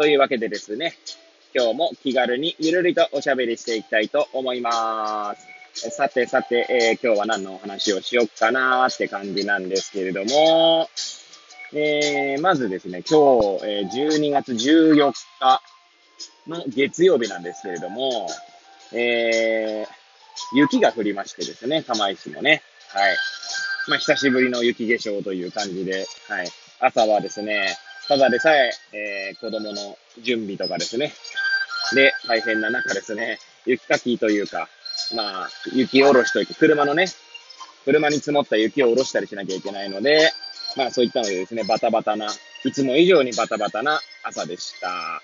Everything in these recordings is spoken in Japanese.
というわけでですね、今日も気軽にゆるりとおしゃべりしていきたいと思います。さてさて、えー、今日は何のお話をしよっかなーって感じなんですけれども、えー、まずですね、今日、えー、12月14日の月曜日なんですけれども、えー、雪が降りましてですね、釜石もね、はい。まあ、久しぶりの雪化粧という感じで、はい。朝はですね、ただでさえ、えー、子供の準備とかですね。で、大変な中ですね、雪かきというか、まあ、雪下ろしというか、車のね、車に積もった雪を下ろしたりしなきゃいけないので、まあそういったのでですね、バタバタな、いつも以上にバタバタな朝でした。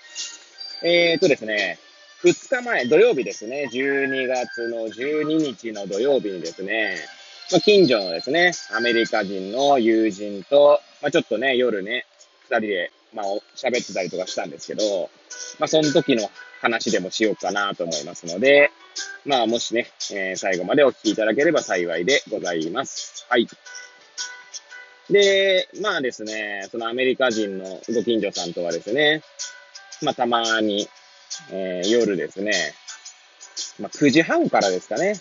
えーとですね、2日前、土曜日ですね、12月の12日の土曜日にですね、まあ、近所のですね、アメリカ人の友人と、まあ、ちょっとね、夜ね、二人で、まあ、喋ってたりとかしたんですけど、まあ、その時の話でもしようかなと思いますので、まあ、もしね、えー、最後までお聞きいただければ幸いでございます。はい。で、まあですね、そのアメリカ人のご近所さんとはですね、まあ、たまに、えー、夜ですね、まあ、9時半からですかね、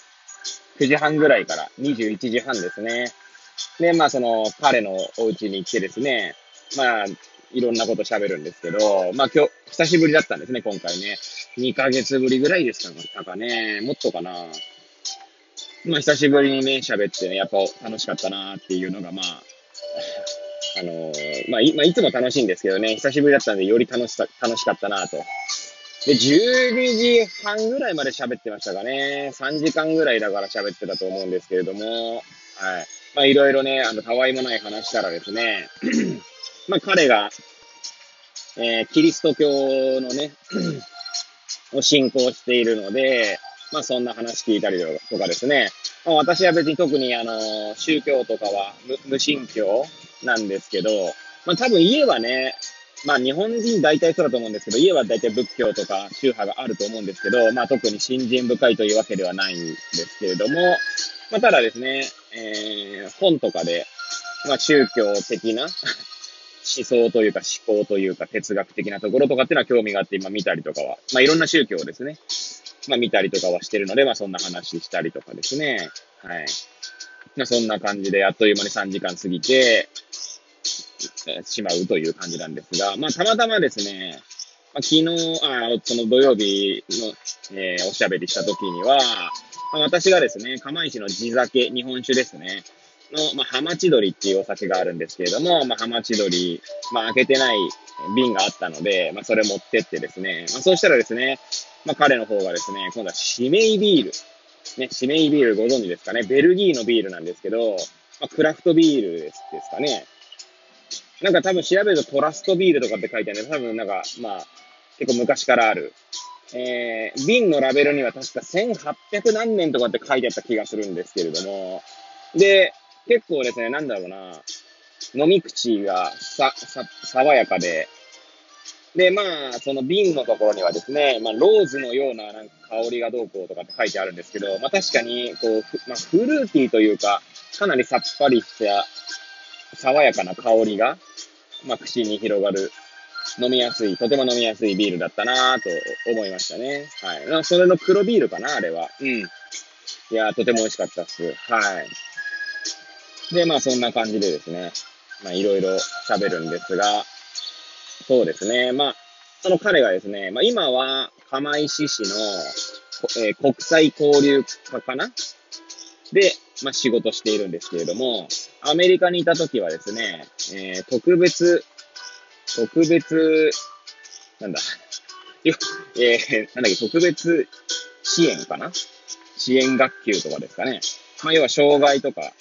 9時半ぐらいから21時半ですね。で、まあその彼のお家に行ってですね、まあいろんなこと喋るんですけど、まあ今日、久しぶりだったんですね、今回ね。2ヶ月ぶりぐらいでしたかね。もっとかな。まあ久しぶりにね、喋ってね、やっぱ楽しかったなっていうのが、まあ、あのー、まあい、まあ、いつも楽しいんですけどね、久しぶりだったんでより楽しか楽しかったなとで、12時半ぐらいまで喋ってましたかね。3時間ぐらいだから喋ってたと思うんですけれども、はい。まあ、いろいろね、あの、たわいもない話したらですね、まあ、彼が、えー、キリスト教のね、を信仰しているので、まあ、そんな話聞いたりとかですね。まあ、私は別に特に、あの、宗教とかは無信教なんですけど、まあ、多分家はね、まあ日本人大体そうだと思うんですけど、家は大体仏教とか宗派があると思うんですけど、まあ特に信心深いというわけではないんですけれども、まあただですね、えー、本とかで、まあ宗教的な思想というか思考というか哲学的なところとかっていうのは興味があって今見たりとかは、まあいろんな宗教をですね、まあ見たりとかはしてるので、まあそんな話したりとかですね、はい。まあそんな感じであっという間に3時間過ぎて、しまうという感じなんですが、まあ、たまたまですね、まあ、昨日、あその土曜日の、えー、おしゃべりした時には、まあ、私がですね、釜石の地酒、日本酒ですね、の、まあ、ハマチドリっていうお酒があるんですけれども、まあ、ハマチドリ、まあ、開けてない瓶があったので、まあ、それ持ってってですね、まあ、そうしたらですね、まあ、彼の方がですね、今度はシメイビール。ね、シメイビールご存知ですかね。ベルギーのビールなんですけど、まあ、クラフトビールですですかね。なんか多分調べるとトラストビールとかって書いてあるんで、多分なんか、まあ、結構昔からある。えー、瓶のラベルには確か1800何年とかって書いてあった気がするんですけれども、で、結構ですね、なんだろうな、飲み口がさ、さ、爽やかで、で、まあ、その瓶のところにはですね、まあ、ローズのようななんか香りがどうこうとかって書いてあるんですけど、まあ確かに、こう、まあ、フルーティーというか、かなりさっぱりした爽やかな香りが、まあ、口に広がる、飲みやすい、とても飲みやすいビールだったなと思いましたね。はい。それの黒ビールかな、あれは。うん。いやとても美味しかったっす。はい。で、まあ、そんな感じでですね、まあ、いろいろ喋るんですが、そうですね。まあ、その彼がですね、まあ、今は釜石市の、えー、国際交流課かな？で、まあ、仕事しているんですけれども、アメリカにいた時はですね、えー、特別、特別、なんだ、えー、なんだっけ、特別支援かな？支援学級とかですかね。まあ、要は障害とか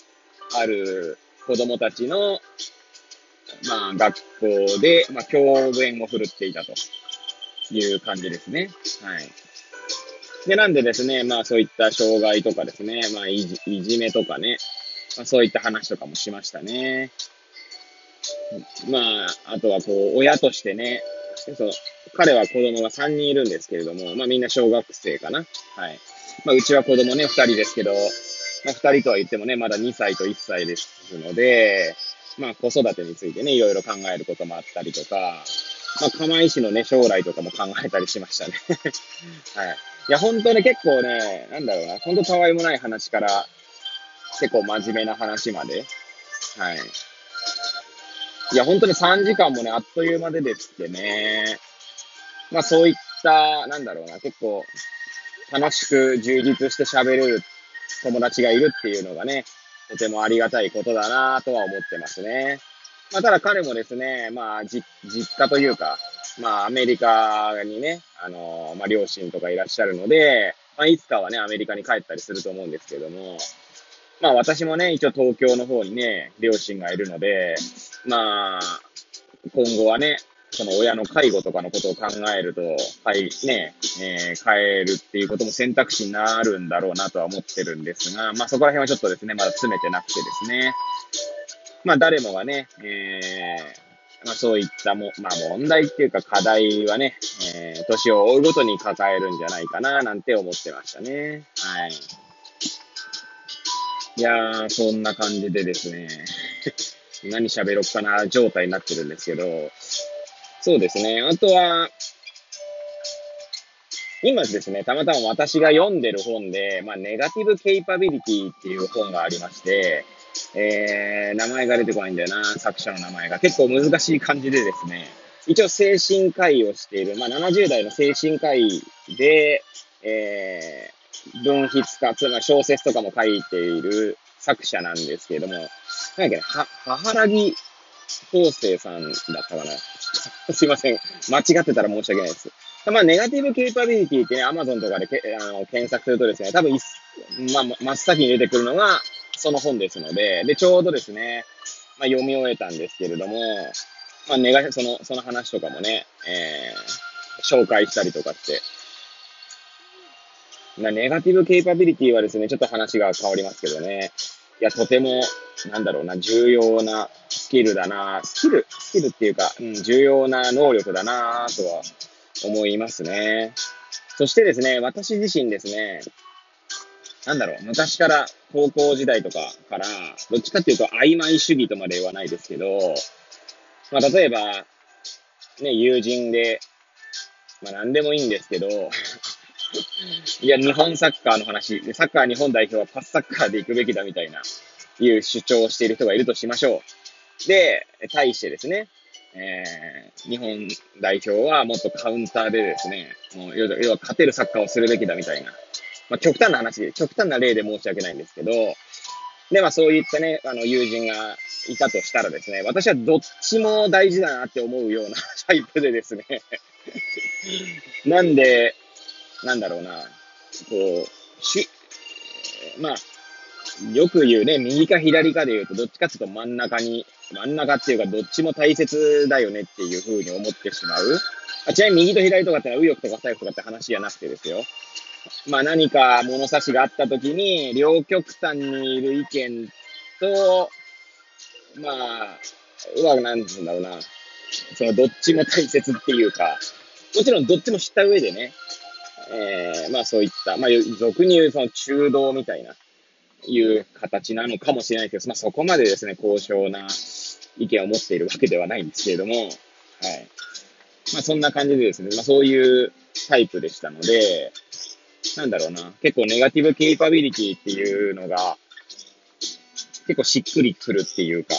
ある子供たちの、まあ、学校で、まあ、教鞭を振るっていたという感じですね。はい。で、なんでですね、まあそういった障害とかですね、まあいじいじめとかね、まあ、そういった話とかもしましたね。まあ、あとはこう、親としてね、そう、彼は子供が3人いるんですけれども、まあみんな小学生かな。はい。まあうちは子供ね、2人ですけど、まあ2人とは言ってもね、まだ2歳と1歳ですので、まあ子育てについてね、いろいろ考えることもあったりとか、まあ釜石のね、将来とかも考えたりしましたね。はい。いや、本当ね、結構ね、なんだろうな、本当たわいもない話から、結構真面目な話まで、はい。いや、本当に3時間もね、あっという間でですってね。まあそういった、なんだろうな、結構楽しく充実して喋る友達がいるっていうのがね、とてもありがたいことだなとは思ってますね。まあただ彼もですね、まあ実家というか、まあアメリカにね、あのまあ両親とかいらっしゃるので、まあいつかはね、アメリカに帰ったりすると思うんですけども、まあ私もね、一応東京の方にね、両親がいるので、まあ、今後はね、その親の介護とかのことを考えると、はい、ね、えー、変るっていうことも選択肢になるんだろうなとは思ってるんですが、まあそこら辺はちょっとですね、まだ詰めてなくてですね、まあ誰もがね、えー、まあそういったも、まあ問題っていうか課題はね、えー、年を追うごとに抱えるんじゃないかな、なんて思ってましたね。はい。いやー、そんな感じでですね、何喋ろっかな状態になってるんですけど、そうですね。あとは、今ですね、たまたま私が読んでる本で、まあ、ネガティブケイパビリティっていう本がありまして、えー、名前が出てこないんだよな、作者の名前が。結構難しい感じでですね、一応精神科医をしている、まあ、70代の精神科医で、えー、文筆家、つまり小説とかも書いている作者なんですけれども、なんだっけね、は、ははらぎ法生さんだったかな。すいません。間違ってたら申し訳ないです。まあ、ネガティブケイパビリティってね、アマゾンとかでけあの検索するとですね、多分い、まあ、真っ先に出てくるのが、その本ですので、で、ちょうどですね、まあ、読み終えたんですけれども、まあ、ネガ、その、その話とかもね、えー、紹介したりとかして、まあ、ネガティブケイパビリティはですね、ちょっと話が変わりますけどね、いや、とても、なんだろうな、重要なスキルだな、スキル、スキルっていうか、うん、重要な能力だなとは思いますね。そしてですね、私自身ですね、なんだろう、昔から高校時代とかから、どっちかっていうと曖昧主義とまで言わないですけど、まあ、例えば、ね、友人で、まあ、何でもいいんですけど、いや、日本サッカーの話、サッカー日本代表はパスサッカーで行くべきだみたいな、いう主張をしている人がいるとしましょう。で、対してですね、えー、日本代表はもっとカウンターでですね、もう要は勝てるサッカーをするべきだみたいな、まあ、極端な話で、極端な例で申し訳ないんですけど、で、まあそういったね、あの友人がいたとしたらですね、私はどっちも大事だなって思うような タイプでですね。なんで、なんだろうな、こう、し、まあ、よく言うね、右か左かで言うと、どっちかっていうと真ん中に、真ん中っていうか、どっちも大切だよねっていうふうに思ってしまう。あちなみに右と左とかってのは右翼とか左翼とかって話じゃなくてですよ。まあ何か物差しがあったときに、両極端にいる意見と、まあ、うわ、なんつうんだろうな。そのどっちも大切っていうか、もちろんどっちも知った上でね、えー、まあそういった、まあ俗に言うその中道みたいな、いう形なのかもしれないけど、まあそこまでですね、高尚な意見を持っているわけではないんですけれども、はい。まあそんな感じでですね、まあそういうタイプでしたので、なんだろうな、結構ネガティブケイパビリティっていうのが、結構しっくりくるっていうか、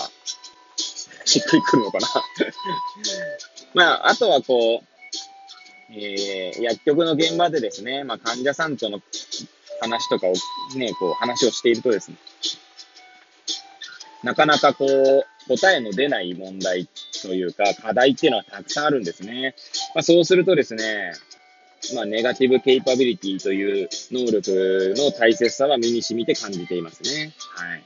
しっくりくるのかな まあ、あとはこう、えー、薬局の現場でですね、まあ、患者さんとの話とかをね、こう話をしているとですね、なかなかこう、答えの出ない問題というか、課題っていうのはたくさんあるんですね。まあ、そうするとですね、まあ、ネガティブケイパビリティという能力の大切さは身に染みて感じていますね。はい。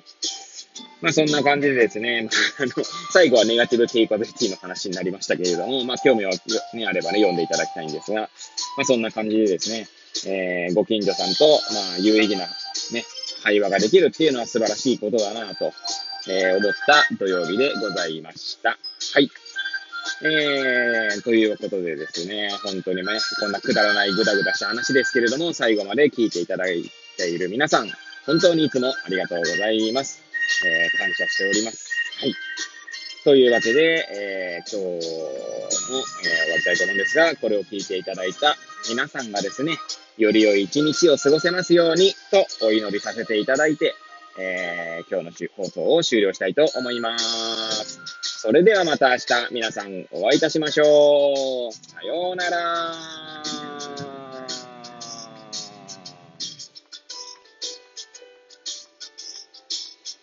まあそんな感じでですね、あ、あの、最後はネガティブケイパビリティの話になりましたけれども、まあ興味は、ね、あればね、読んでいただきたいんですが、まあそんな感じでですね、えー、ご近所さんと、まあ有意義なね、会話ができるっていうのは素晴らしいことだなと、えー、思った土曜日でございました。はい。えー、ということでですね、本当にね、こんなくだらないぐだぐだした話ですけれども、最後まで聞いていただいている皆さん、本当にいつもありがとうございます。えー、感謝しております。はい。というわけで、えー、今日も、えー、終わりたいと思うんですが、これを聞いていただいた皆さんがですね、より良い一日を過ごせますようにとお祈りさせていただいて、えー、今日の放送を終了したいと思います。それではまた明日皆さんお会いいたしましょう。さようなら。